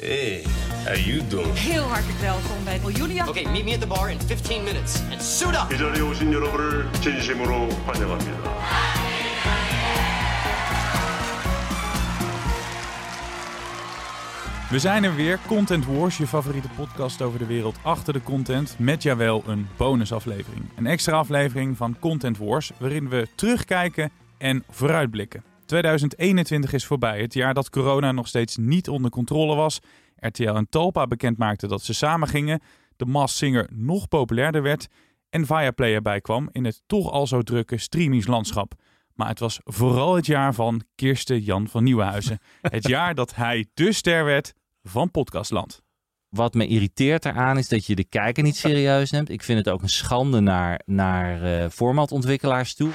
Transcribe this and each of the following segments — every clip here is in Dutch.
Hey, how you doing? Heel hartelijk welkom bij Julia. Okay, meet me at the bar in 15 minutes and suit up. 이 자리에 오신 여러분을 진심으로 환영합니다. We zijn er weer. Content Wars, je favoriete podcast over de wereld achter de content. Met jawel een bonusaflevering. Een extra aflevering van Content Wars, waarin we terugkijken en vooruitblikken. 2021 is voorbij, het jaar dat corona nog steeds niet onder controle was. RTL en Talpa bekendmaakten dat ze samen gingen. De Masked Singer nog populairder werd. En Viaplay erbij kwam in het toch al zo drukke streamingslandschap. Maar het was vooral het jaar van Kirsten Jan van Nieuwenhuizen. Het jaar dat hij de ster werd van Podcastland. Wat me irriteert eraan is dat je de kijker niet serieus neemt. Ik vind het ook een schande naar, naar eh, formatontwikkelaars toe.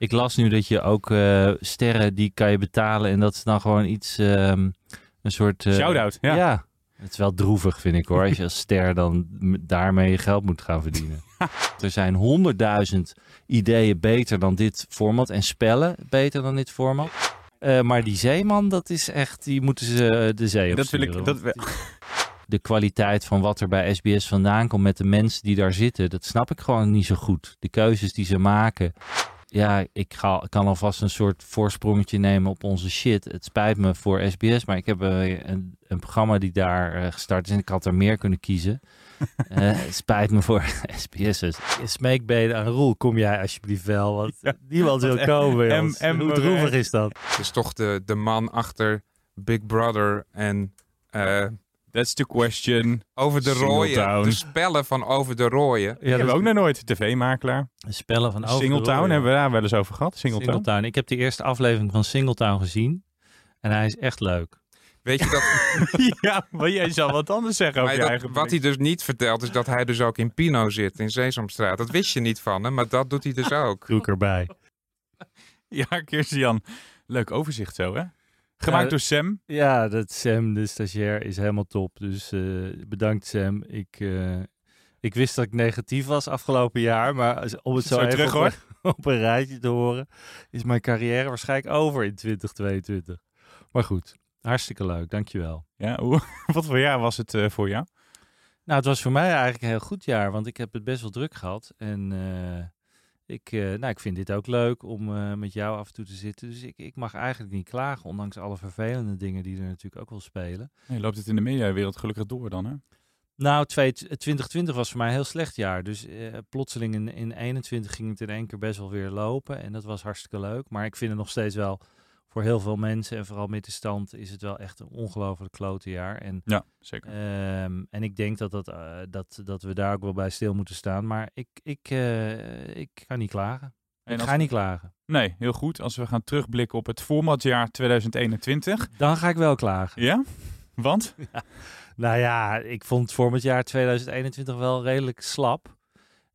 Ik las nu dat je ook eh, sterren die kan je betalen en dat is dan gewoon iets, ehm, een soort... eh, Shout-out, ja. ja. Het is wel droevig, vind ik hoor. Als je als ster dan daarmee je geld moet gaan verdienen. er zijn honderdduizend ideeën beter dan dit format. En spellen beter dan dit format. Eh, maar die zeeman, dat is echt... Die moeten ze de zee op Dat wil ik. Dat, De kwaliteit van wat er bij SBS vandaan komt met de mensen die daar zitten... dat snap ik gewoon niet zo goed. De keuzes die ze maken... Ja, ik ga, kan alvast een soort voorsprongetje nemen op onze shit. Het spijt me voor SBS, maar ik heb eh, een, een programma die daar eh, gestart is en ik had er meer kunnen kiezen. Eh, het spijt me voor SBS'ers. Smeekbeden aan Roel, kom jij alsjeblieft wel, want niemand wil komen. Jongens. M- Hoe droevig is dat? is toch de, de man achter Big Brother en eh, that's the question. Over de Rooien. De spellen van Over de Rooien. Die hebben we ook nog nooit. TV-makelaar. spellen van Over de Singletown Rooien. hebben we daar wel eens over gehad. Singletown. Singletown. Ik heb de eerste aflevering van Singletown gezien en hij is echt leuk. Weet je dat? ja, maar jij zal wat anders zeggen over maar je dat- eigen wat hij dus niet vertelt, is dat hij dus ook in Pino zit, in Sesamstraat. Dat wist je niet van hem, maar dat doet hij dus ook. Doe ik erbij. Ja, Kirsten-Jan. Leuk overzicht zo, hè? Gemaakt Ja, door Sam. Ja, dat Sam, de stagiair, is helemaal top. Dus eh, bedankt Sam. Ik, eh, ik wist dat ik negatief was afgelopen jaar, maar om het zo, Zo even terug, op, een- op een rijtje te horen, is mijn carrière waarschijnlijk over in 2022. Maar goed, hartstikke leuk, dankjewel. Ja, hoe, wat voor jaar was het eh, voor jou? Nou, het was voor mij eigenlijk een heel goed jaar, want ik heb het best wel druk gehad. En eh, ik, eh, nou, ik vind dit ook leuk om eh, met jou af en toe te zitten. Dus ik, ik mag eigenlijk niet klagen, ondanks alle vervelende dingen die er natuurlijk ook wel spelen. Nee, loopt het in de mediawereld gelukkig door dan, hè? Nou, twee- 2020 was voor mij een heel slecht jaar. Dus eh, plotseling in, in 21 ging het in één keer best wel weer lopen. En dat was hartstikke leuk. Maar ik vind het nog steeds wel voor heel veel mensen en vooral middenstand is het wel echt een ongelooflijk klote jaar. En, Ja, zeker. ehm, en ik denk dat, dat, eh, dat, dat we daar ook wel bij stil moeten staan. Maar ik, ik, eh, ik ga niet klagen. En ik als- ga niet klagen. Nee, heel goed. Als we gaan terugblikken op het formatjaar 2021. Dan ga ik wel klagen. Ja? Want? Nou ja, ik vond het jaar 2021 wel redelijk slap.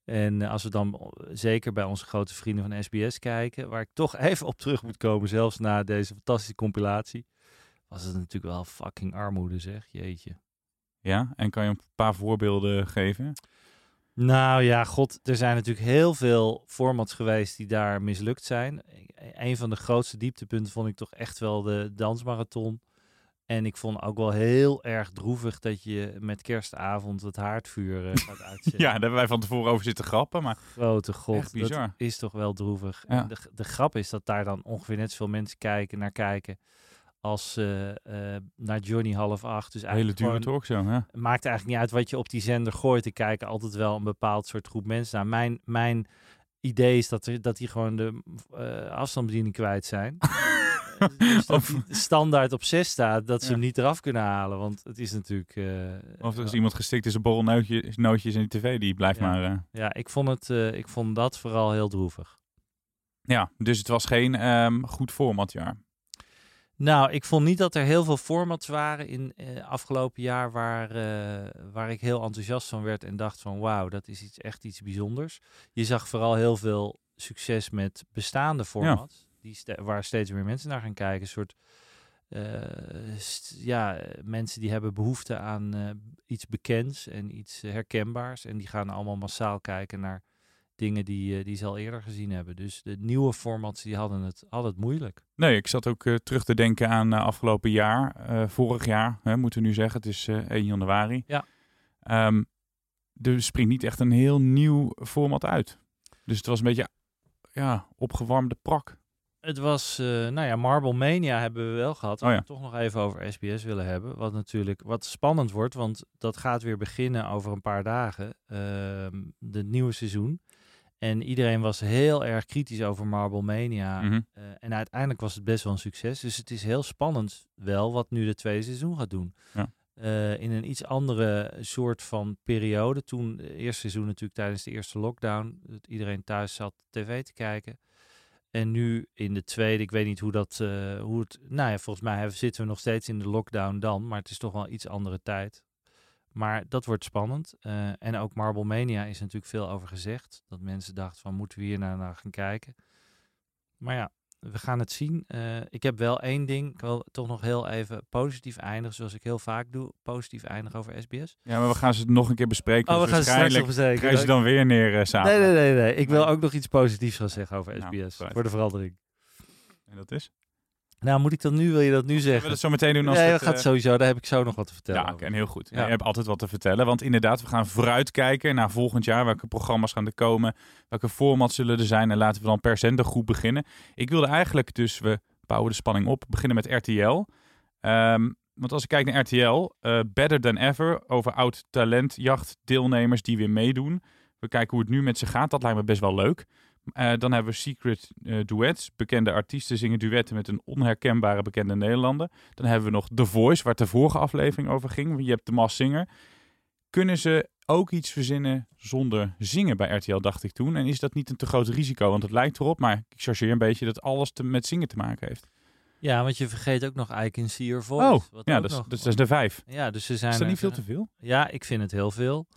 En eh, als we dan o- zeker bij onze grote vrienden van SBS kijken, waar ik toch even op terug moet komen, zelfs na deze fantastische compilatie, was het natuurlijk wel fucking armoede zeg, jeetje. Ja, en kan je een paar voorbeelden geven? Nou ja, god, er zijn natuurlijk heel veel formats geweest die daar mislukt zijn. E- Een van de grootste dieptepunten vond ik toch echt wel de dansmarathon. En ik vond ook wel heel erg droevig dat je met kerstavond het haardvuur eh, gaat uitzetten. Ja, daar hebben wij van tevoren over zitten grappen, maar Grote god, dat is toch wel droevig. Ja. En de, de grap is dat daar dan ongeveer net zoveel mensen kijken naar kijken als eh, eh, naar Johnny half acht. Dus een hele eigenlijk dure talkshow, hè? het maakt eigenlijk niet uit wat je op die zender gooit. Er kijken altijd wel een bepaald soort groep mensen naar. Mijn, mijn idee is dat, er, dat die gewoon de eh afstandsbediening kwijt zijn. dus Of- standaard op 6 staat, dat ze Ja. hem niet eraf kunnen halen. Want het is natuurlijk... eh, Of er is iemand gestikt in zijn borrelnootjes nootjes in die tv, die blijft Ja. maar... eh, Ja, ik vond, het, eh, ik vond dat vooral heel droevig. Ja, dus het was geen ehm, goed formatjaar. Nou, ik vond niet dat er heel veel formats waren in eh, afgelopen jaar waar, eh, waar ik heel enthousiast van werd en dacht van wauw, dat is iets, echt iets bijzonders. Je zag vooral heel veel succes met bestaande formats, die waar steeds meer mensen naar gaan kijken. Een soort, eh, ja, mensen die hebben behoefte aan eh, iets bekends en iets herkenbaars en die gaan allemaal massaal kijken naar dingen die, eh, die ze al eerder gezien hebben. Dus de nieuwe formats die hadden het, hadden het moeilijk. Nee, ik zat ook terug te denken aan afgelopen jaar. vorig jaar, hè, moeten we nu zeggen. Het is eh 1 januari. Ja. Ehm, er springt niet echt een heel nieuw format uit. Dus het was een beetje ja, opgewarmde prak. Het was, eh, nou ja, Marble Mania hebben we wel gehad. Oh We toch nog even over SBS willen hebben. Wat natuurlijk wat spannend wordt, want dat gaat weer beginnen over een paar dagen. ehm de nieuwe seizoen. En iedereen was heel erg kritisch over Marble Mania. Mhm. Eh, en uiteindelijk was het best wel een succes. Dus het is heel spannend wel wat nu de tweede seizoen gaat doen. Ja. Eh, in een iets andere soort van periode. Toen, het eerste seizoen natuurlijk tijdens de eerste lockdown. Dat iedereen thuis zat tv te kijken. En nu in de tweede, ik weet niet hoe dat, eh, hoe het, nou ja, volgens mij zitten we nog steeds in de lockdown dan, maar het is toch wel iets andere tijd. Maar dat wordt spannend. Eh, en ook Marble Mania is natuurlijk veel over gezegd. Dat mensen dachten van, moeten we hier naar, naar gaan kijken? Maar ja, we gaan het zien. Eh, ik heb wel één ding, ik wil toch nog heel even positief eindigen, zoals ik heel vaak doe. Positief eindigen over SBS. Ja, maar we gaan ze nog een keer bespreken. Oh, we dus gaan ze straks nog waarschijnlijk verzekeren. krijg je ze dan weer neer eh, samen. Nee, nee, nee, nee. Ik wil ook nog iets positiefs gaan zeggen over Nou, SBS. vooruit. voor de verandering. En dat is? Nou, moet ik dat nu, wil je dat nu Zullen we zeggen? dat zo meteen doen als Nee, het, dat gaat eh, sowieso. Daar heb ik zo nog wat te vertellen. Ja, en heel goed. Ja. Je hebt altijd wat te vertellen. Want inderdaad, we gaan vooruitkijken naar volgend jaar. Welke programma's gaan er komen? Welke formats zullen er zijn? En laten we dan per zendergroep beginnen. Ik wilde eigenlijk dus, we bouwen de spanning op, beginnen met RTL. Ehm, want als ik kijk naar RTL, eh, Better Than Ever, over oud talentjacht deelnemers die weer meedoen. We kijken hoe het nu met ze gaat. Dat lijkt me best wel leuk. Eh, dan hebben we Secret eh, Duets. Bekende artiesten zingen duetten met een onherkenbare bekende Nederlander. Dan hebben we nog The Voice, waar de vorige aflevering over ging. Je hebt de Mas Singer. Kunnen ze ook iets verzinnen zonder zingen bij RTL, dacht ik toen. En is dat niet een te groot risico? Want het lijkt erop, maar ik chargeer een beetje dat alles te, met zingen te maken heeft. Ja, want je vergeet ook nog I Can See Your Voice. Oh, wat ja, dat is, nog- dat is de vijf. Ja, dus ze zijn... Is dat niet veel te veel? Ja, ik vind het heel veel.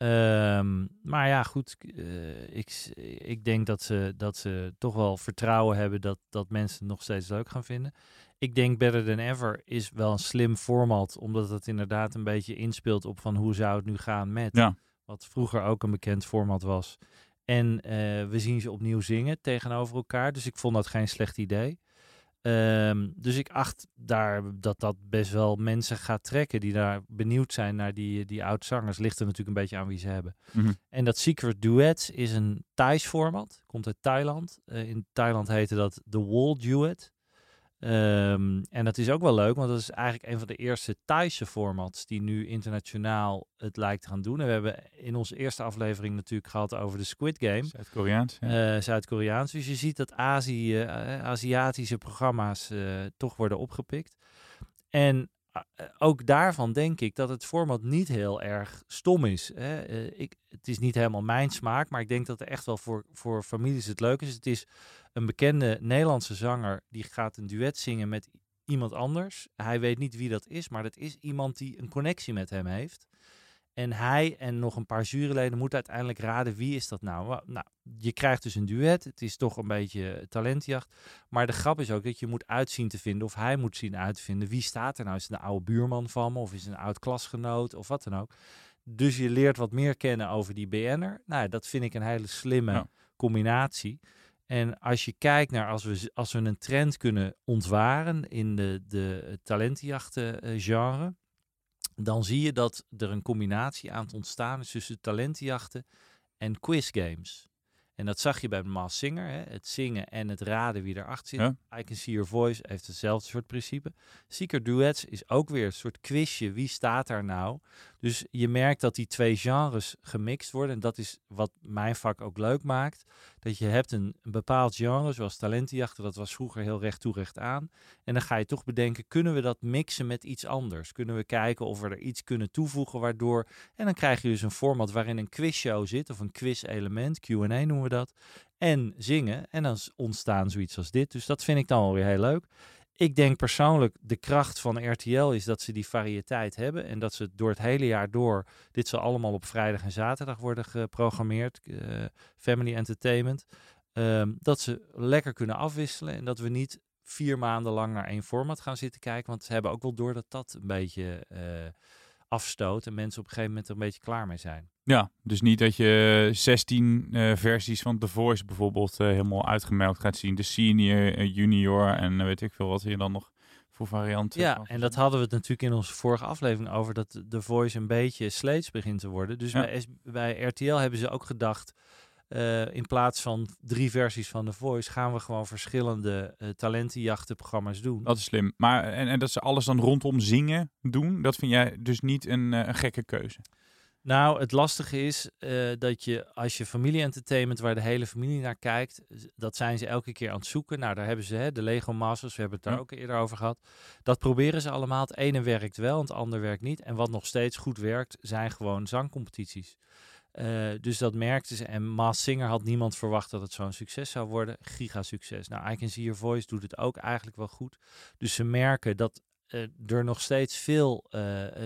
Ehm, maar ja, goed. eh, ik, ik denk dat ze, dat ze toch wel vertrouwen hebben dat, dat mensen het nog steeds leuk gaan vinden. Ik denk Better Than Ever is wel een slim format, omdat het inderdaad een beetje inspeelt op van hoe zou het nu gaan met. Ja. Wat vroeger ook een bekend format was. En eh, we zien ze opnieuw zingen tegenover elkaar. Dus ik vond dat geen slecht idee. Ehm, dus ik acht daar dat dat best wel mensen gaat trekken die daar benieuwd zijn naar die, die oud-zangers. Ligt er natuurlijk een beetje aan wie ze hebben. Mhm. En dat Secret Duets is een Thais format. Komt uit Thailand. Eh, in Thailand heette dat The Wall Duet. Ehm, en dat is ook wel leuk, want dat is eigenlijk een van de eerste Thaise formats die nu internationaal het lijkt te gaan doen. En we hebben in onze eerste aflevering natuurlijk gehad over de Squid Game. Zuid-Koreaans. Ja. Eh, Zuid-Koreaans. Dus je ziet dat Azië, eh, Aziatische programma's eh, toch worden opgepikt. En ook daarvan denk ik dat het format niet heel erg stom is. Hè. Eh, ik, het is niet helemaal mijn smaak, maar ik denk dat er echt wel voor, voor families het leuk is. Het is een bekende Nederlandse zanger die gaat een duet zingen met iemand anders. Hij weet niet wie dat is, maar dat is iemand die een connectie met hem heeft. En hij en nog een paar juryleden moeten uiteindelijk raden wie is dat nou. Nou, je krijgt dus een duet. Het is toch een beetje talentjacht. Maar de grap is ook dat je moet uitzien te vinden, of hij moet zien uit te vinden, wie staat er nou? Is het een oude buurman van me, of is het een oud klasgenoot, of wat dan ook. Dus je leert wat meer kennen over die BN'er. Nou, dat vind ik een hele slimme Ja. combinatie. En als je kijkt naar als we, als we een trend kunnen ontwaren in de, de talentenjachten eh, genre, dan zie je dat er een combinatie aan het ontstaan is tussen talentenjachten en quizgames. En dat zag je bij Maas Singer, hè? het zingen en het raden wie erachter zit. Ja. I Can See Your Voice heeft hetzelfde soort principe. Secret Duets is ook weer een soort quizje, wie staat daar nou? Dus je merkt dat die twee genres gemixt worden. En dat is wat mijn vak ook leuk maakt. Dat je hebt een, bepaald genre, zoals talentenjachten, dat was vroeger heel recht toe recht aan. En dan ga je toch bedenken, kunnen we dat mixen met iets anders? Kunnen we kijken of we er iets kunnen toevoegen waardoor... En dan krijg je dus een format waarin een quizshow zit, of een quiz-element, Q&A noemen we dat. En zingen, en dan ontstaan zoiets als dit. Dus dat vind ik dan wel weer heel leuk. Ik denk persoonlijk, de kracht van RTL is dat ze die variëteit hebben. En dat ze door het hele jaar door, dit zal allemaal op vrijdag en zaterdag worden geprogrammeerd. eh, family entertainment. Ehm, dat ze lekker kunnen afwisselen. En dat we niet vier maanden lang naar één format gaan zitten kijken. Want ze hebben ook wel door dat dat een beetje eh, afstoot. En mensen op een gegeven moment er een beetje klaar mee zijn. Ja, dus niet dat je 16 eh, versies van The Voice bijvoorbeeld eh, helemaal uitgemelkt gaat zien. De senior, eh, junior en weet ik veel wat je dan nog voor varianten. Ja, en dat hadden we het natuurlijk in onze vorige aflevering over. Dat The Voice een beetje sleets begint te worden. Dus Ja. bij, RTL hebben ze ook gedacht... in plaats van drie versies van The Voice... gaan we gewoon verschillende talentenjachtenprogramma's doen. Dat is slim. Maar en, en dat ze alles dan rondom zingen doen, dat vind jij dus niet een, een gekke keuze. Nou, het lastige is eh, dat je als je familie-entertainment waar de hele familie naar kijkt, dat zijn ze elke keer aan het zoeken. Nou, daar hebben ze hè, de Lego Masters, we hebben het daar Ja. ook eerder over gehad. Dat proberen ze allemaal. Het ene werkt wel, en het andere werkt niet. En wat nog steeds goed werkt, zijn gewoon zangcompetities. Eh, dus dat merkten ze. En Maas Singer had niemand verwacht dat het zo'n succes zou worden. Giga succes. Nou, I Can See Your Voice doet het ook eigenlijk wel goed. Dus ze merken dat eh, er nog steeds veel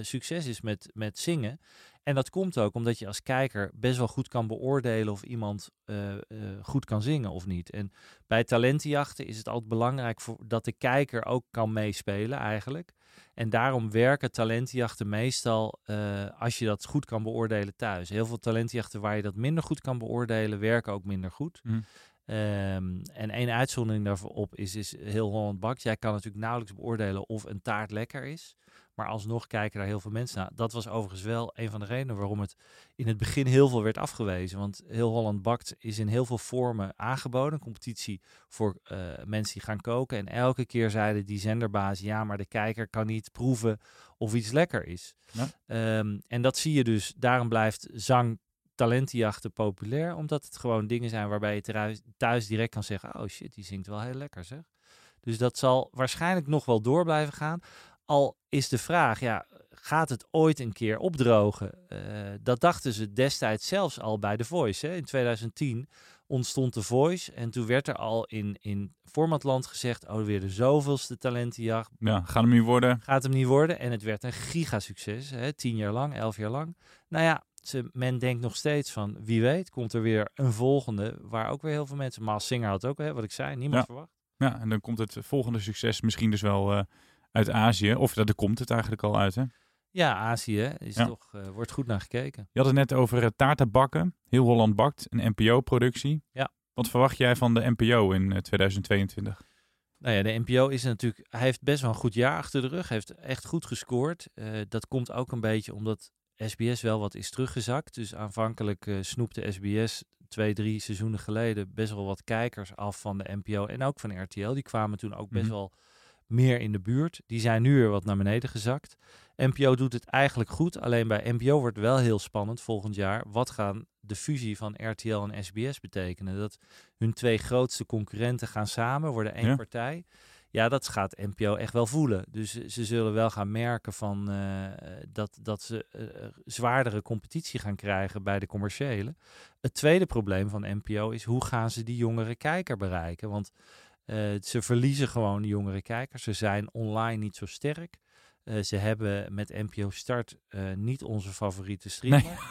succes is met, met zingen. En dat komt ook omdat je als kijker best wel goed kan beoordelen of iemand eh, eh, goed kan zingen of niet. En bij talentenjachten is het altijd belangrijk voor, dat de kijker ook kan meespelen eigenlijk. En daarom werken talentenjachten meestal eh, als je dat goed kan beoordelen thuis. Heel veel talentenjachten waar je dat minder goed kan beoordelen, werken ook minder goed. Mhm. Ehm, en één uitzondering daarop is, is heel Holland Bakt. Jij kan natuurlijk nauwelijks beoordelen of een taart lekker is. Maar alsnog kijken daar heel veel mensen naar. Dat was overigens wel een van de redenen waarom het in het begin heel veel werd afgewezen. Want heel Holland Bakt is in heel veel vormen aangeboden. Een competitie voor eh, mensen die gaan koken. En elke keer zeiden die zenderbaas, ja, maar de kijker kan niet proeven of iets lekker is. Ja. Ehm, en dat zie je dus. Daarom blijft zang talentenjachten populair. Omdat het gewoon dingen zijn waarbij je thuis, thuis direct kan zeggen... oh shit, die zingt wel heel lekker zeg. Dus dat zal waarschijnlijk nog wel door blijven gaan. Al is de vraag, ja, gaat het ooit een keer opdrogen? Eh, dat dachten ze destijds zelfs al bij The Voice. Hè? In 2010 ontstond The Voice en toen werd er al in, in formatland gezegd... oh, weer de zoveelste talentenjacht. Ja, gaat hem nu worden. Gaat hem niet worden. En het werd een gigasucces. Hè? Tien jaar lang, elf jaar lang. Nou ja, ze, men denkt nog steeds van, wie weet, komt er weer een volgende... waar ook weer heel veel mensen... Maas Singer had ook, hè, wat ik zei, niemand Ja. verwacht. Ja, en dan komt het volgende succes misschien dus wel eh, uit Azië. Of daar komt het eigenlijk al uit, hè? Ja, Azië is Ja. toch, eh, wordt goed naar gekeken. Je had het net over uh, taarten bakken. Heel Holland bakt, een NPO-productie. Ja. Wat verwacht jij van de NPO in eh, 2022? Nou ja, de NPO is natuurlijk, hij heeft best wel een goed jaar achter de rug. Hij heeft echt goed gescoord. Eh, dat komt ook een beetje omdat SBS wel wat is teruggezakt. Dus aanvankelijk eh, snoepte SBS twee, drie seizoenen geleden best wel wat kijkers af van de NPO en ook van RTL. Die kwamen toen ook best Mhm. wel meer in de buurt. Die zijn nu weer wat naar beneden gezakt. NPO doet het eigenlijk goed. Alleen bij NPO wordt wel heel spannend volgend jaar. Wat gaan de fusie van RTL en SBS betekenen? Dat hun twee grootste concurrenten gaan samen, worden één Ja. partij. Ja, dat gaat NPO echt wel voelen. Dus eh, ze zullen wel gaan merken van, eh, dat, dat ze eh, zwaardere competitie gaan krijgen bij de commerciële. Het tweede probleem van NPO is hoe gaan ze die jongere kijker bereiken? Want ze verliezen gewoon de jongere kijkers. Ze zijn online niet zo sterk. Eh, ze hebben met NPO Start eh, niet onze favoriete streamer.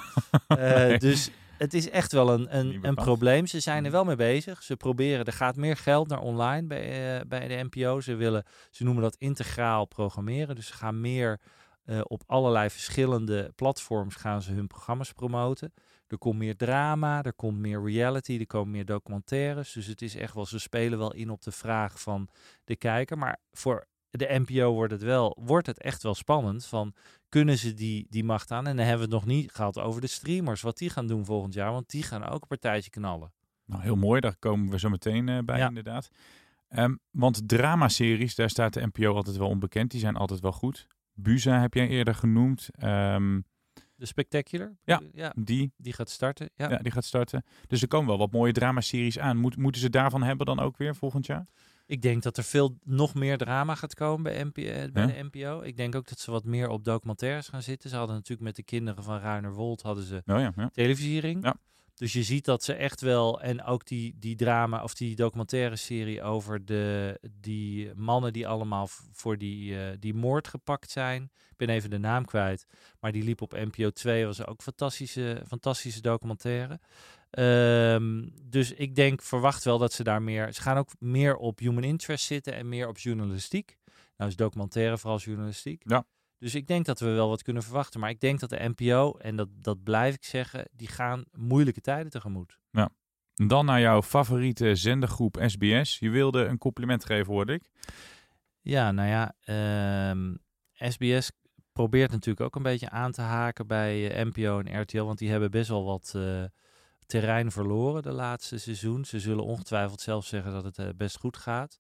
Eh, Nee. Dus het is echt wel een, een, een probleem. Ze zijn er Mm. wel mee bezig. Ze proberen, er gaat meer geld naar online bij, bij de NPO. Ze willen, ze noemen dat integraal programmeren. Dus ze gaan meer eh, op allerlei verschillende platforms gaan ze hun programma's promoten. Er komt meer drama, er komt meer reality, er komen meer documentaires. Dus het is echt wel, ze spelen wel in op de vraag van de kijker. Maar voor de NPO wordt het wel, wordt het echt wel spannend van kunnen ze die, die macht aan? En dan hebben we het nog niet gehad over de streamers, wat die gaan doen volgend jaar, want die gaan ook een partijtje knallen. Nou, heel mooi. Daar komen we zo meteen eh, bij, Ja. inderdaad. Ehm, want dramaseries, daar staat de NPO altijd wel onbekend. Die zijn altijd wel goed. Buza heb jij eerder genoemd. Ehm, De Spectacular, Ja. ja die, die gaat starten. Ja. ja. die gaat starten. Dus er komen wel wat mooie dramaseries aan. Moet, moeten ze daarvan hebben dan ook weer volgend jaar? Ik denk dat er veel nog meer drama gaat komen bij, eh, bij Ja. de NPO. Ik denk ook dat ze wat meer op documentaires gaan zitten. Ze hadden natuurlijk met de kinderen van Ruiner Wold hadden ze ja, ja. televisiering. Dus je ziet dat ze echt wel, en ook die, die drama of die documentaire serie over de, die mannen die allemaal voor die, eh, die moord gepakt zijn. Ik ben even de naam kwijt, maar die liep op NPO 2, was ook een fantastische, fantastische documentaire. Ehm, dus ik denk, verwacht wel dat ze daar meer, ze gaan ook meer op human interest zitten en meer op journalistiek. Nou is documentaire vooral journalistiek. Ja. Dus ik denk dat we wel wat kunnen verwachten. Maar ik denk dat de NPO, en dat, dat blijf ik zeggen, die gaan moeilijke tijden tegemoet. Dan naar jouw favoriete zendergroep SBS. Je wilde een compliment geven, hoorde ik. Ja, nou ja, ehm, SBS probeert natuurlijk ook een beetje aan te haken bij eh, NPO en RTL, want die hebben best wel wat eh, terrein verloren de laatste seizoen. Ze zullen ongetwijfeld zelf zeggen dat het eh, best goed gaat.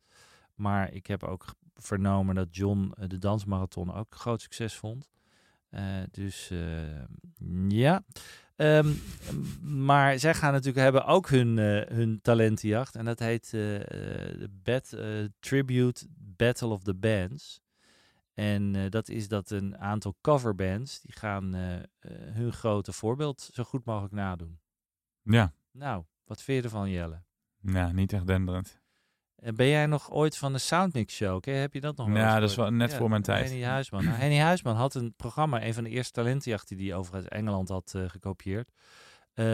Maar ik heb ook vernomen dat John eh, de dansmarathon ook groot succes vond. Eh, dus eh, ja. Ehm, maar zij gaan natuurlijk hebben ook hun, hun talentenjacht. En dat heet de Tribute Battle of the Bands. En dat is dat een aantal coverbands die gaan hun grote voorbeeld zo goed mogelijk nadoen. Ja, Nou, wat vind je ervan, Jelle? nou, niet echt denderend. En ben jij nog ooit van de Soundmix Show? Oké, heb je dat nog wel Ja, dat is wel net Ja, voor mijn tijd. Henny Huisman. Nou, Henny Huisman had een programma, een van de eerste talentenjachten die hij overigens Engeland had eh, gekopieerd. Eh,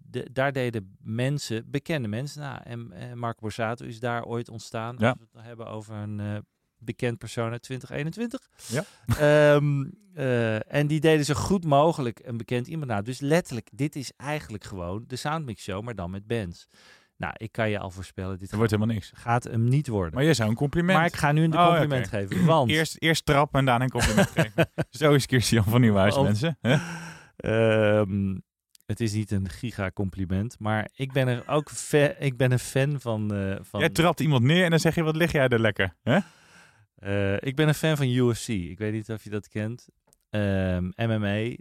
de, daar deden mensen, bekende mensen, nou, en, en Marco Borsato is daar ooit ontstaan. Ja. Als we het dan hebben over een eh, bekend persoon uit 2021. Ja. Ehm, eh, en die deden zo goed mogelijk een bekend iemand na. Dus letterlijk, dit is eigenlijk gewoon de Soundmix Show, maar dan met bands. Nou, ik kan je al voorspellen, dit Er wordt helemaal niks. gaat hem niet worden. Maar jij zou een compliment. Maar ik ga nu een Oh, compliment geven. Want Eerst, eerst trappen en daarna een compliment geven. Zo is Christian van Nieuwhuis, mensen. Ehm, het is niet een giga-compliment, maar ik ben er ook ik ben een fan van. eh, van Jij trapt iemand neer en dan zeg je, wat lig jij er lekker? Hè? Eh, ik ben een fan van UFC. Ik weet niet of je dat kent. Ehm, MMA, eh,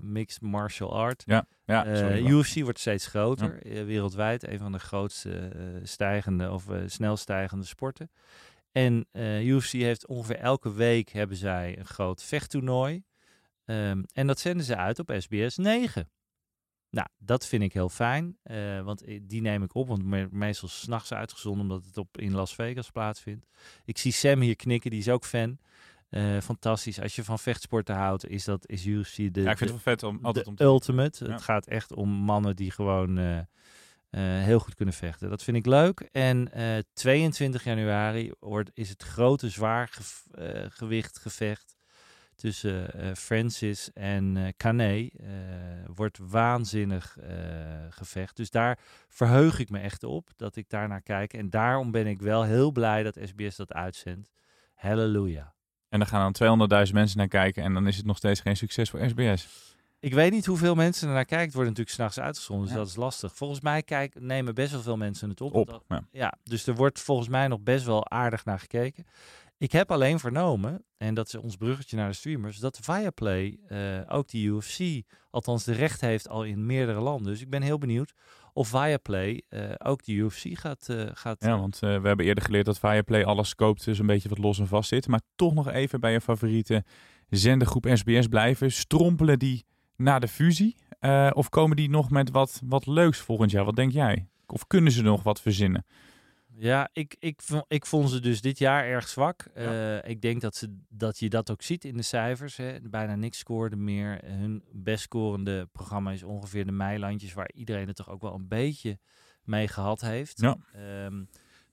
Mixed Martial Art. Ja, ja Eh. UFC wordt steeds groter, wereldwijd. Een van de grootste stijgende of snel stijgende sporten. En UFC heeft ongeveer elke week hebben zij een groot vechttoernooi. Ehm, en dat zenden ze uit op SBS 9. Nou, dat vind ik heel fijn, eh, want eh, die neem ik op, want me- meestal s'nachts uitgezonden, omdat het op, in Las Vegas plaatsvindt. Ik zie Sam hier knikken, die is ook fan. Eh, fantastisch. Als je van vechtsporten houdt, is dat is UFC de, Ja, ik vind het vet om altijd om te ultimate. Ja. Het gaat echt om mannen die gewoon heel goed kunnen vechten. Dat vind ik leuk. En eh 22 januari wordt, is het grote zwaargewicht gevecht tussen eh, Francis en Kane. eh, wordt waanzinnig gevecht. Dus daar verheug ik me echt op dat ik daar naar kijk. En daarom ben ik wel heel blij dat SBS dat uitzendt. Halleluja. En dan gaan dan 200.000 mensen naar kijken en dan is het nog steeds geen succes voor SBS. Ik weet niet hoeveel mensen er naar kijken. Het wordt natuurlijk s'nachts uitgezonden, dus Ja. dat is lastig. Volgens mij kijk, nemen best wel veel mensen het op. Op. Dat- Ja. ja, dus er wordt volgens mij nog best wel aardig naar gekeken. Ik heb alleen vernomen, en dat is ons bruggetje naar de streamers, dat Viaplay eh, ook die UFC, althans de recht heeft al in meerdere landen. Dus ik ben heel benieuwd of Viaplay eh, ook de UFC gaat... eh, gaat Ja, want we hebben eerder geleerd dat Viaplay alles koopt, dus een beetje wat los en vast zit. Maar toch nog even bij je favoriete zendergroep SBS blijven. Strompelen die na de fusie? Of komen die nog met wat, wat leuks volgend jaar? Wat denk jij? Of kunnen ze nog wat verzinnen? Ja, ik, ik, vo- ik vond ze dus dit jaar erg zwak. Ja. Eh, ik denk dat, ze, dat je dat ook ziet in de cijfers. Hè. Bijna niks scoorde meer. Hun best scorende programma is ongeveer de Meilandjes, waar iedereen het toch ook wel een beetje mee gehad heeft. Ja. Ehm,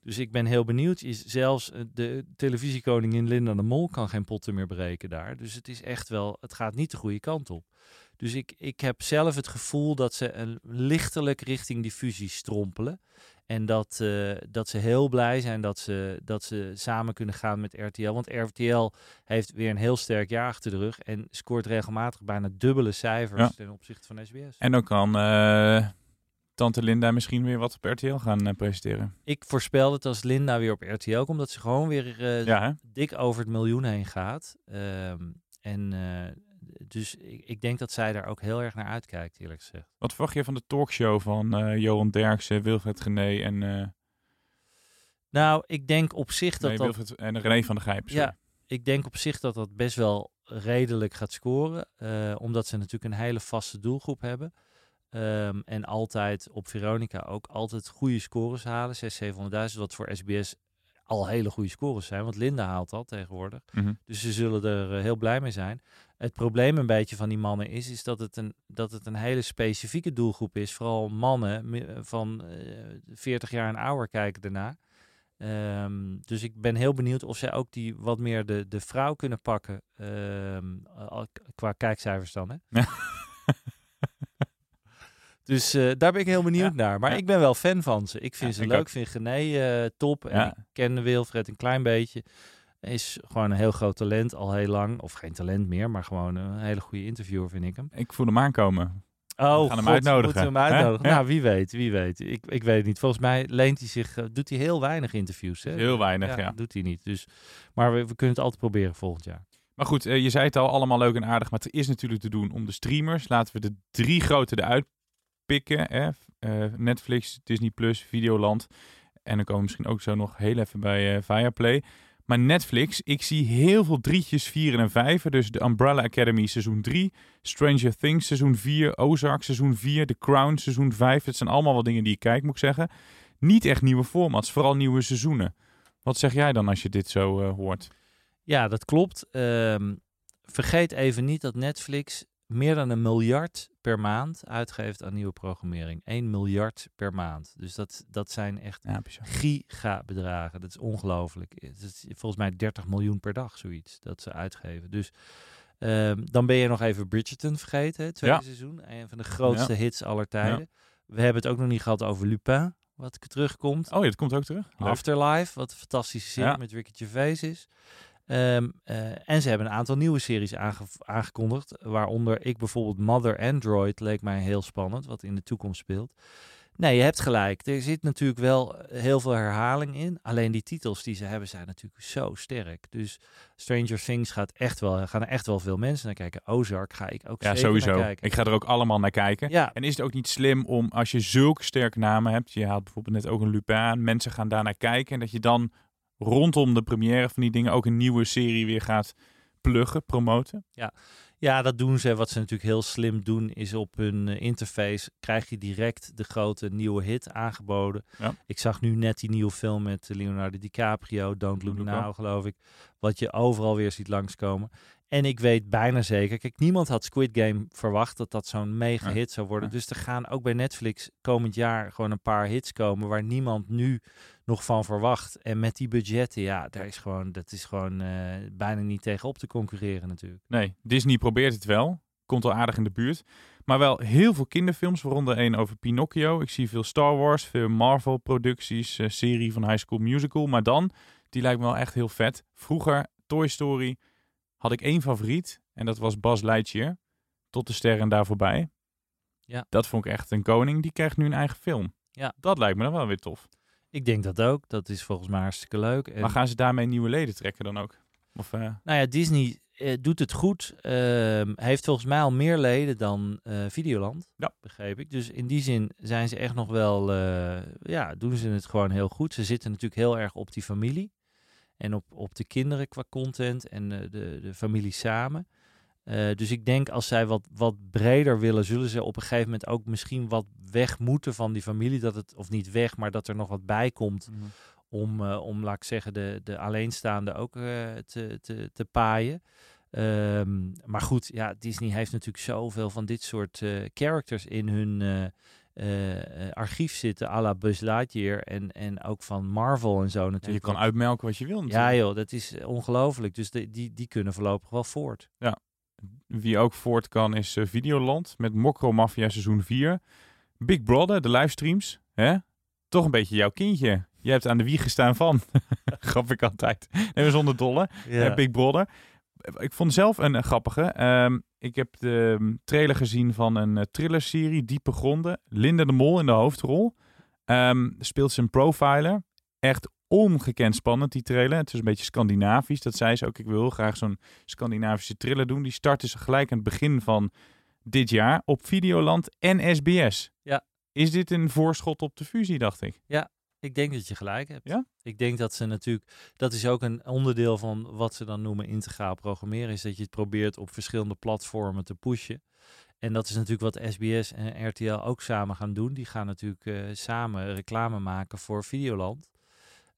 dus ik ben heel benieuwd. Is zelfs eh, de televisiekoningin Linda de Mol kan geen potten meer breken daar. Dus het is echt wel, het gaat niet de goede kant op. Dus ik, ik heb zelf het gevoel dat ze een lichtelijk richting die fusie strompelen. En dat, eh, dat ze heel blij zijn dat ze, dat ze samen kunnen gaan met RTL. Want RTL heeft weer een heel sterk jaar achter de rug. En scoort regelmatig bijna dubbele cijfers Ja. ten opzichte van SBS. En dan kan eh, Tante Linda misschien weer wat op RTL gaan eh, presenteren. Ik voorspel dat als Linda weer op RTL komt, dat ze gewoon weer Ja, dik over het miljoen heen gaat. Ehm, en dus ik, ik denk dat zij daar ook heel erg naar uitkijkt, eerlijk gezegd. Wat verwacht je van de talkshow van eh, Johan Derksen, Wilfred Gené en, eh Nou, ik denk op zich dat nee, dat en René van der Gijp? sorry. Ja, ik denk op zich dat dat best wel redelijk gaat scoren. eh, omdat ze natuurlijk een hele vaste doelgroep hebben. Ehm, en altijd op Veronica ook altijd goede scores halen. 600, 700.000, wat voor SBS al hele goede scores zijn. Want Linda haalt dat tegenwoordig. Mhm. Dus ze zullen er heel blij mee zijn. Het probleem een beetje van die mannen is, is dat, het een, dat het een hele specifieke doelgroep is. Vooral mannen mi- van eh 40 jaar en ouder kijken ernaar. Ehm, dus ik ben heel benieuwd of zij ook die wat meer de, de vrouw kunnen pakken. ehm, al- qua kijkcijfers dan. Hè? dus eh, daar ben ik heel benieuwd naar. Maar ja. ik ben wel fan van ze. Ik vind ze ik leuk. ook. vind Gené eh, top. En ik ken Wilfred een klein beetje. Is gewoon een heel groot talent al heel lang. Of geen talent meer, maar gewoon een hele goede interviewer vind ik hem. Ik voel hem aankomen. Oh, We gaan hem uitnodigen, Moeten we hem uitnodigen? Nou, wie weet, wie weet. Ik, ik weet het niet. Volgens mij leent hij zich, eh, doet hij heel weinig interviews. Hè? Heel weinig, ja. doet hij niet. Dus, maar we, we kunnen het altijd proberen volgend jaar. Maar goed, eh, je zei het al, allemaal leuk en aardig. Maar het is natuurlijk te doen om de streamers. Laten we de drie grote eruit pikken. Hè? Eh, Netflix, Disney+, Plus, Videoland. En dan komen we misschien ook zo nog heel even bij Viaplay. Maar Netflix, ik zie heel veel drietjes, vieren en vijven. Dus de Umbrella Academy seizoen 3. Stranger Things seizoen 4. Ozark seizoen 4. The Crown seizoen 5. Het zijn allemaal wel dingen die ik kijk, moet ik zeggen. Niet echt nieuwe formats, vooral nieuwe seizoenen. Wat zeg jij dan als je dit zo eh, hoort? Ja, dat klopt. Ehm, vergeet even niet dat Netflix meer dan een miljard per maand uitgeeft aan nieuwe programmering. 1 miljard per maand. Dus dat, dat zijn echt Ja, gigabedragen. Dat is ongelooflijk. Het is volgens mij 30 miljoen per dag, zoiets, dat ze uitgeven. Dus ehm, dan ben je nog even Bridgerton vergeten, het tweede Ja. seizoen. Een van de grootste hits aller tijden. We hebben het ook nog niet gehad over Lupin, wat terugkomt. Oh ja, dat komt ook terug. Leuk. Afterlife, wat een fantastische serie met Ricky Gervais is. Ehm, eh, en ze hebben een aantal nieuwe series aange- aangekondigd. Waaronder ik bijvoorbeeld Mother Android leek mij heel spannend, wat in de toekomst speelt. Nee, je hebt gelijk. Er zit natuurlijk wel heel veel herhaling in. Alleen die titels die ze hebben zijn natuurlijk zo sterk. Dus Stranger Things gaat echt wel, gaan er echt wel veel mensen naar kijken. Ozark ga ik ook Ja, zeker naar sowieso. kijken. Ik ga er ook allemaal naar kijken. Ja, En is het ook niet slim om, als je zulke sterke namen hebt, je haalt bijvoorbeeld net ook een Lupin mensen gaan daarnaar kijken en dat je dan rondom de première van die dingen ook een nieuwe serie weer gaat pluggen, promoten. Ja, dat doen ze. Wat ze natuurlijk heel slim doen, is op hun eh, interface krijg je direct de grote nieuwe hit aangeboden. Ja. Ik zag nu net die nieuwe film met Leonardo DiCaprio, Don't Look Now, geloof ik. Wat je overal weer ziet langskomen. En ik weet bijna zeker, kijk, niemand had Squid Game verwacht dat dat zo'n mega hit zou worden. Dus er gaan ook bij Netflix komend jaar gewoon een paar hits komen waar niemand nu nog van verwacht. En met die budgetten, ja, daar is gewoon, dat is gewoon eh, bijna niet tegenop te concurreren natuurlijk. Nee, Disney probeert het wel. Komt al aardig in de buurt. Maar wel heel veel kinderfilms, waaronder één over Pinocchio. Ik zie veel Star Wars, veel Marvel-producties, eh, serie van High School Musical. Maar dan, die lijkt me wel echt heel vet. Vroeger, Toy Story, had ik één favoriet. En dat was Buzz Lightyear. Tot de sterren daar voorbij. Ja. Dat vond ik echt een koning. Die krijgt nu een eigen film. Ja. Dat lijkt me dan wel weer tof. Ik denk dat ook. Dat is volgens mij hartstikke leuk. En, Maar gaan ze daarmee nieuwe leden trekken dan ook? Of, eh, Nou ja, Disney eh, doet het goed. Ehm, heeft volgens mij al meer leden dan eh, Videoland. Ja. Begreep ik. Dus in die zin zijn ze echt nog wel... ja, doen ze het gewoon heel goed. Ze zitten natuurlijk heel erg op die familie. En op, op de kinderen qua content. En eh, de, de familie samen. Eh, dus ik denk als zij wat, wat breder willen, zullen ze op een gegeven moment ook misschien wat weg moeten van die familie. Dat het, of niet weg, maar dat er nog wat bij komt om, eh, om laat ik zeggen, de, de alleenstaande ook te, te, te paaien. Ehm, maar goed, ja, Disney heeft natuurlijk zoveel van dit soort characters in hun eh, eh, eh, archief zitten, à la Buzz Lightyear en, en ook van Marvel en zo en je natuurlijk. kan uitmelken wat je wil ja natuurlijk. joh, dat is ongelooflijk. Dus de, die, die kunnen voorlopig wel voort. Wie ook voort kan is eh, Videoland met Mokro Mafia seizoen 4. Big Brother, de livestreams. Hè? Toch een beetje jouw kindje. Je hebt aan de wieg gestaan van. Grap ik altijd. Nee, zonder dolle. Ja. Eh, Big Brother. Ik vond zelf een, eh, grappige. Ehm, ik heb de mm, trailer gezien van een uh, thrillerserie, Diepe Gronden. Linda de Mol in de hoofdrol. Ehm, speelt een profiler. Echt ongekend spannend, die trailer. Het is een beetje Scandinavisch. Dat zei ze ook. Ik wil heel graag zo'n Scandinavische thriller doen. Die starten ze gelijk aan het begin van dit jaar op Videoland en SBS. Ja. Is dit een voorschot op de fusie, dacht ik? Ik denk dat je gelijk hebt. Ja? Ik denk dat ze natuurlijk, dat is ook een onderdeel van wat ze dan noemen integraal programmeren, is dat je het probeert op verschillende platformen te pushen. En dat is natuurlijk wat SBS en RTL ook samen gaan doen. Die gaan natuurlijk eh, samen reclame maken voor Videoland.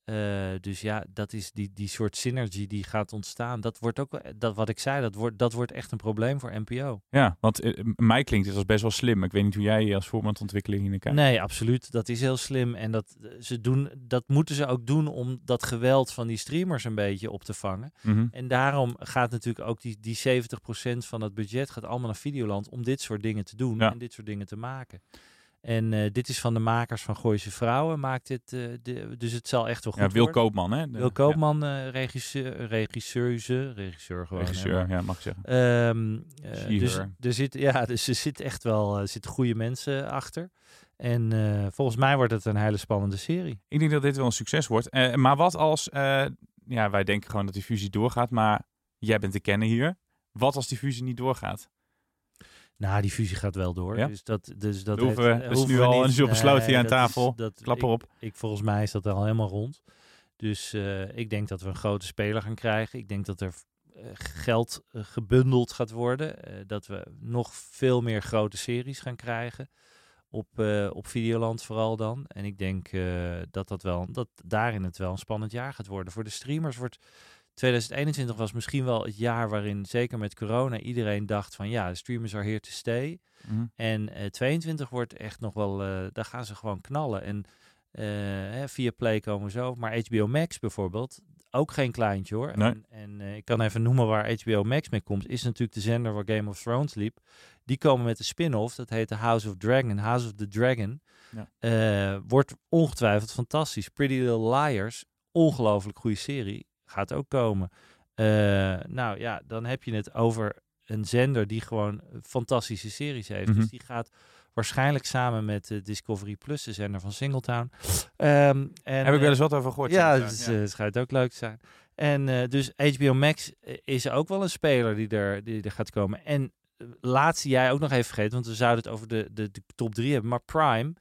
Eh, dus ja, dat is die, die soort synergy die gaat ontstaan. Dat wordt ook, wel- dat wat ik zei, dat wordt, dat wordt echt een probleem voor NPO. Ja, want eh, mij klinkt het als best wel slim. Ik weet niet hoe jij als voorbandontwikkeling hier naar kijkt. Nee, absoluut. Dat is heel slim. En dat, eh, ze doen, dat moeten ze ook doen om dat geweld van die streamers een beetje op te vangen. Mhm. En daarom gaat natuurlijk ook die, die 70% van het budget gaat allemaal naar Videoland om dit soort dingen te doen Ja. en dit soort dingen te maken. En eh, dit is van de makers van Gooise Vrouwen, maakt dit, eh, de, dus het zal echt wel goed Ja, Wil worden. Koopman, hè? De- Wil Koopman, eh regisseur, regisseuse, regisseur gewoon. regisseur, ja, mag ik zeggen. Eh, She, dus, er zit, ja, dus er zit echt wel zitten goede mensen achter. En eh, volgens mij wordt het een hele spannende serie. Ik denk dat dit wel een succes wordt. Eh, maar wat als, eh, ja, wij denken gewoon dat die fusie doorgaat, maar jij bent de kenner hier. Wat als die fusie niet doorgaat? Nou, die fusie gaat wel door. Ja? Dus dat, dus dat Dat hoeven we- heeft- dat is hoeven nu we al een zo besloten hier aan is- tafel. dat, Klap erop. Ik, volgens mij is dat al helemaal rond. Dus eh, ik denk dat we een grote speler gaan krijgen. Ik denk dat er eh, geld eh, gebundeld gaat worden. eh, dat we nog veel meer grote series gaan krijgen. Op, eh, op Videoland vooral dan. En ik denk eh, dat, dat, wel, dat daarin het wel een spannend jaar gaat worden. Voor de streamers wordt 2021 was misschien wel het jaar waarin, zeker met corona, iedereen dacht van ja, de streamers are here to stay. Mhm. En eh 22 wordt echt nog wel, eh, daar gaan ze gewoon knallen. En eh, via Play komen zo. Maar HBO Max bijvoorbeeld, ook geen kleintje hoor. Nee. En, en ik kan even noemen waar HBO Max mee komt. Is natuurlijk de zender waar Game of Thrones liep. Die komen met een spin-off, dat heet The House of Dragon. House of the Dragon. Ja. Wordt ongetwijfeld fantastisch. Pretty Little Liars, ongelooflijk goede serie. Gaat ook komen. Eh, nou ja, dan heb je het over een zender die gewoon fantastische series heeft. Mhm. Dus die gaat waarschijnlijk samen met eh, Discovery Plus, de zender van Singletown. Ehm, en, Heb ik wel eh, eens wat over gehoord. ja, het is, eh, schijnt ook leuk te zijn. En dus HBO Max is ook wel een speler die er, die er gaat komen. En laatste jij ook nog even vergeten, want we zouden het over de, de, de top drie hebben. Maar Prime,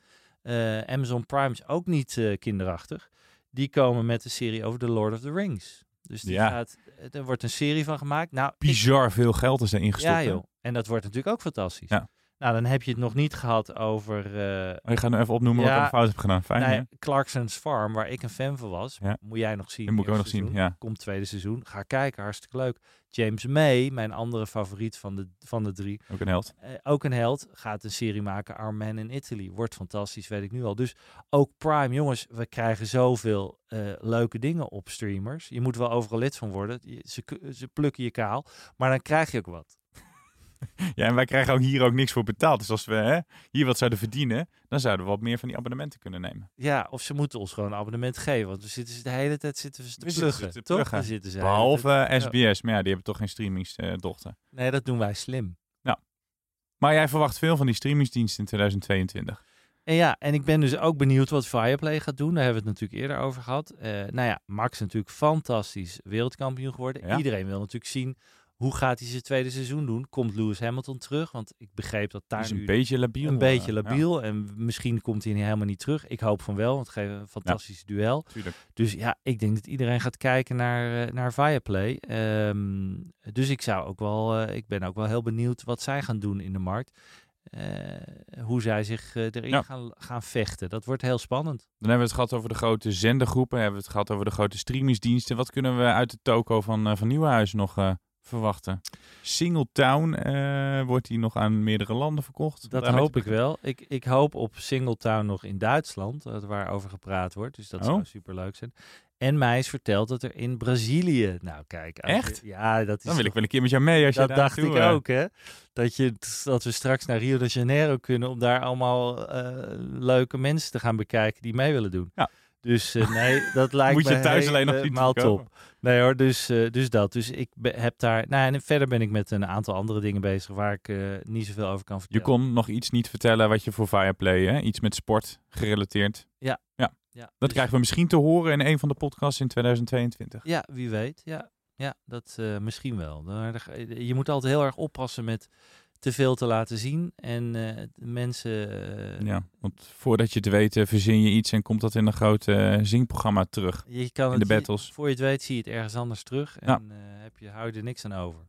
Amazon Prime is ook niet kinderachtig. Die komen met een serie over The Lord of the Rings. Dus die Ja. gaat, er wordt een serie van gemaakt. Nou, ik- Bizar veel geld is erin gestopt. ja joh. En dat wordt natuurlijk ook fantastisch. Ja. Nou, dan heb je het nog niet gehad over... eh, Oh, je gaat nu even opnoemen wat ik een fout heb gedaan. Fijn, nou ja, Clarkson's Farm, waar ik een fan van was. Ja. Moet jij nog zien. Die moet ik ook nog zien, ja. Komt tweede seizoen. Ga kijken, hartstikke leuk. James May, mijn andere favoriet van de, van de drie. Ook een held. eh, ook een held. Gaat een serie maken, Our Man in Italy. Wordt fantastisch, weet ik nu al. Dus ook Prime, jongens, we krijgen zoveel eh, leuke dingen op streamers. Je moet wel overal lid van worden. Je- Ze, ze plukken je kaal, maar dan krijg je ook wat. Ja, en wij krijgen ook hier ook niks voor betaald. Dus als we hè, hier wat zouden verdienen, dan zouden we wat meer van die abonnementen kunnen nemen. Ja, of ze moeten ons gewoon een abonnement geven. Want we zitten ze de hele tijd zitten we te pluggen. te toch? We zitten ze Behalve SBS, maar ja, die hebben toch geen streamingsdochter. Nee, dat doen wij slim. maar jij verwacht veel van die streamingsdiensten in 2022. En ja, en ik ben dus ook benieuwd wat Fireplay gaat doen. Daar hebben we het natuurlijk eerder over gehad. Eh, nou ja, Max is natuurlijk fantastisch wereldkampioen geworden. Ja. Iedereen wil natuurlijk zien hoe gaat hij zijn tweede seizoen doen. Komt Lewis Hamilton terug? Want ik begreep dat daar is nu een beetje labiel. een beetje eh, labiel. En misschien komt hij helemaal niet terug. Ik hoop van wel, want het geeft een fantastisch duel. Tuurlijk. Dus ja, ik denk dat iedereen gaat kijken naar, eh, naar Viaplay. Ehm, dus ik zou ook wel, eh, ik ben ook wel heel benieuwd wat zij gaan doen in de markt. Hoe zij zich erin Ja. gaan, gaan vechten. Dat wordt heel spannend. Dan hebben we het gehad over de grote zendergroepen. Hebben we het gehad over de grote streamingsdiensten. Wat kunnen we uit de toko van, uh, van Nieuwenhuizen nog verwachten? Singletown uh, wordt die nog aan meerdere landen verkocht? Dat Daarmee hoop ik wel. Ik, ik hoop op Singletown nog in Duitsland, waar over gepraat wordt. Dus dat Oh. zou super leuk zijn. En mij is verteld dat er in Brazilië. Nou, kijk. je- Echt? ja, dat is. Dan wil ik wel een keer met jou mee als je dat daar dacht ik eh, ook, hè? Dat, je, dat we straks naar Rio de Janeiro kunnen om daar allemaal eh, leuke mensen te gaan bekijken die mee willen doen. Ja. Dus eh, nee, dat lijkt Moet me je thuis alleen nog top. Nee hoor, dus, eh, dus dat. Dus ik heb daar... Nou, en verder ben ik met een aantal andere dingen bezig waar ik eh, niet zoveel over kan Je vertellen. kon nog iets niet vertellen wat je voor Fireplay, hè? iets met sport gerelateerd. Ja. ja. Ja, Dat dus- krijgen we misschien te horen in een van de podcasts in 2022. Ja, wie weet. Ja, ja dat eh, misschien wel. Je moet altijd heel erg oppassen met te veel te laten zien. En eh, mensen... eh, Ja, want voordat je het weet eh, verzin je iets en komt dat in een groot zingprogramma terug. Je kan in het, de je- battles. voor je het weet zie je het ergens anders terug. En Ja. heb je, hou je er niks aan over.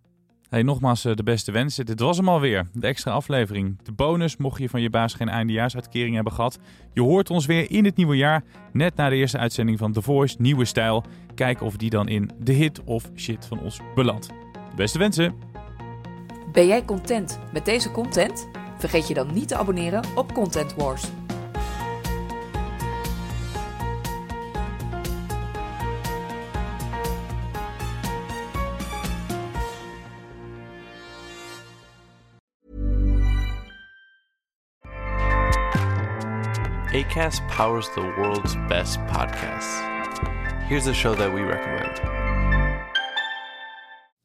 Hey, nogmaals de beste wensen. Dit was hem alweer, de extra aflevering. De bonus, mocht je van je baas geen eindejaarsuitkering hebben gehad. Je hoort ons weer in het nieuwe jaar, net na de eerste uitzending van The Voice, Nieuwe Stijl. Kijken of die dan in de hit of shit van ons belandt. De beste wensen! Ben jij content met deze content? Vergeet je dan niet te abonneren op Content Wars. ACAST powers the world's best podcasts. Here's a show that we recommend.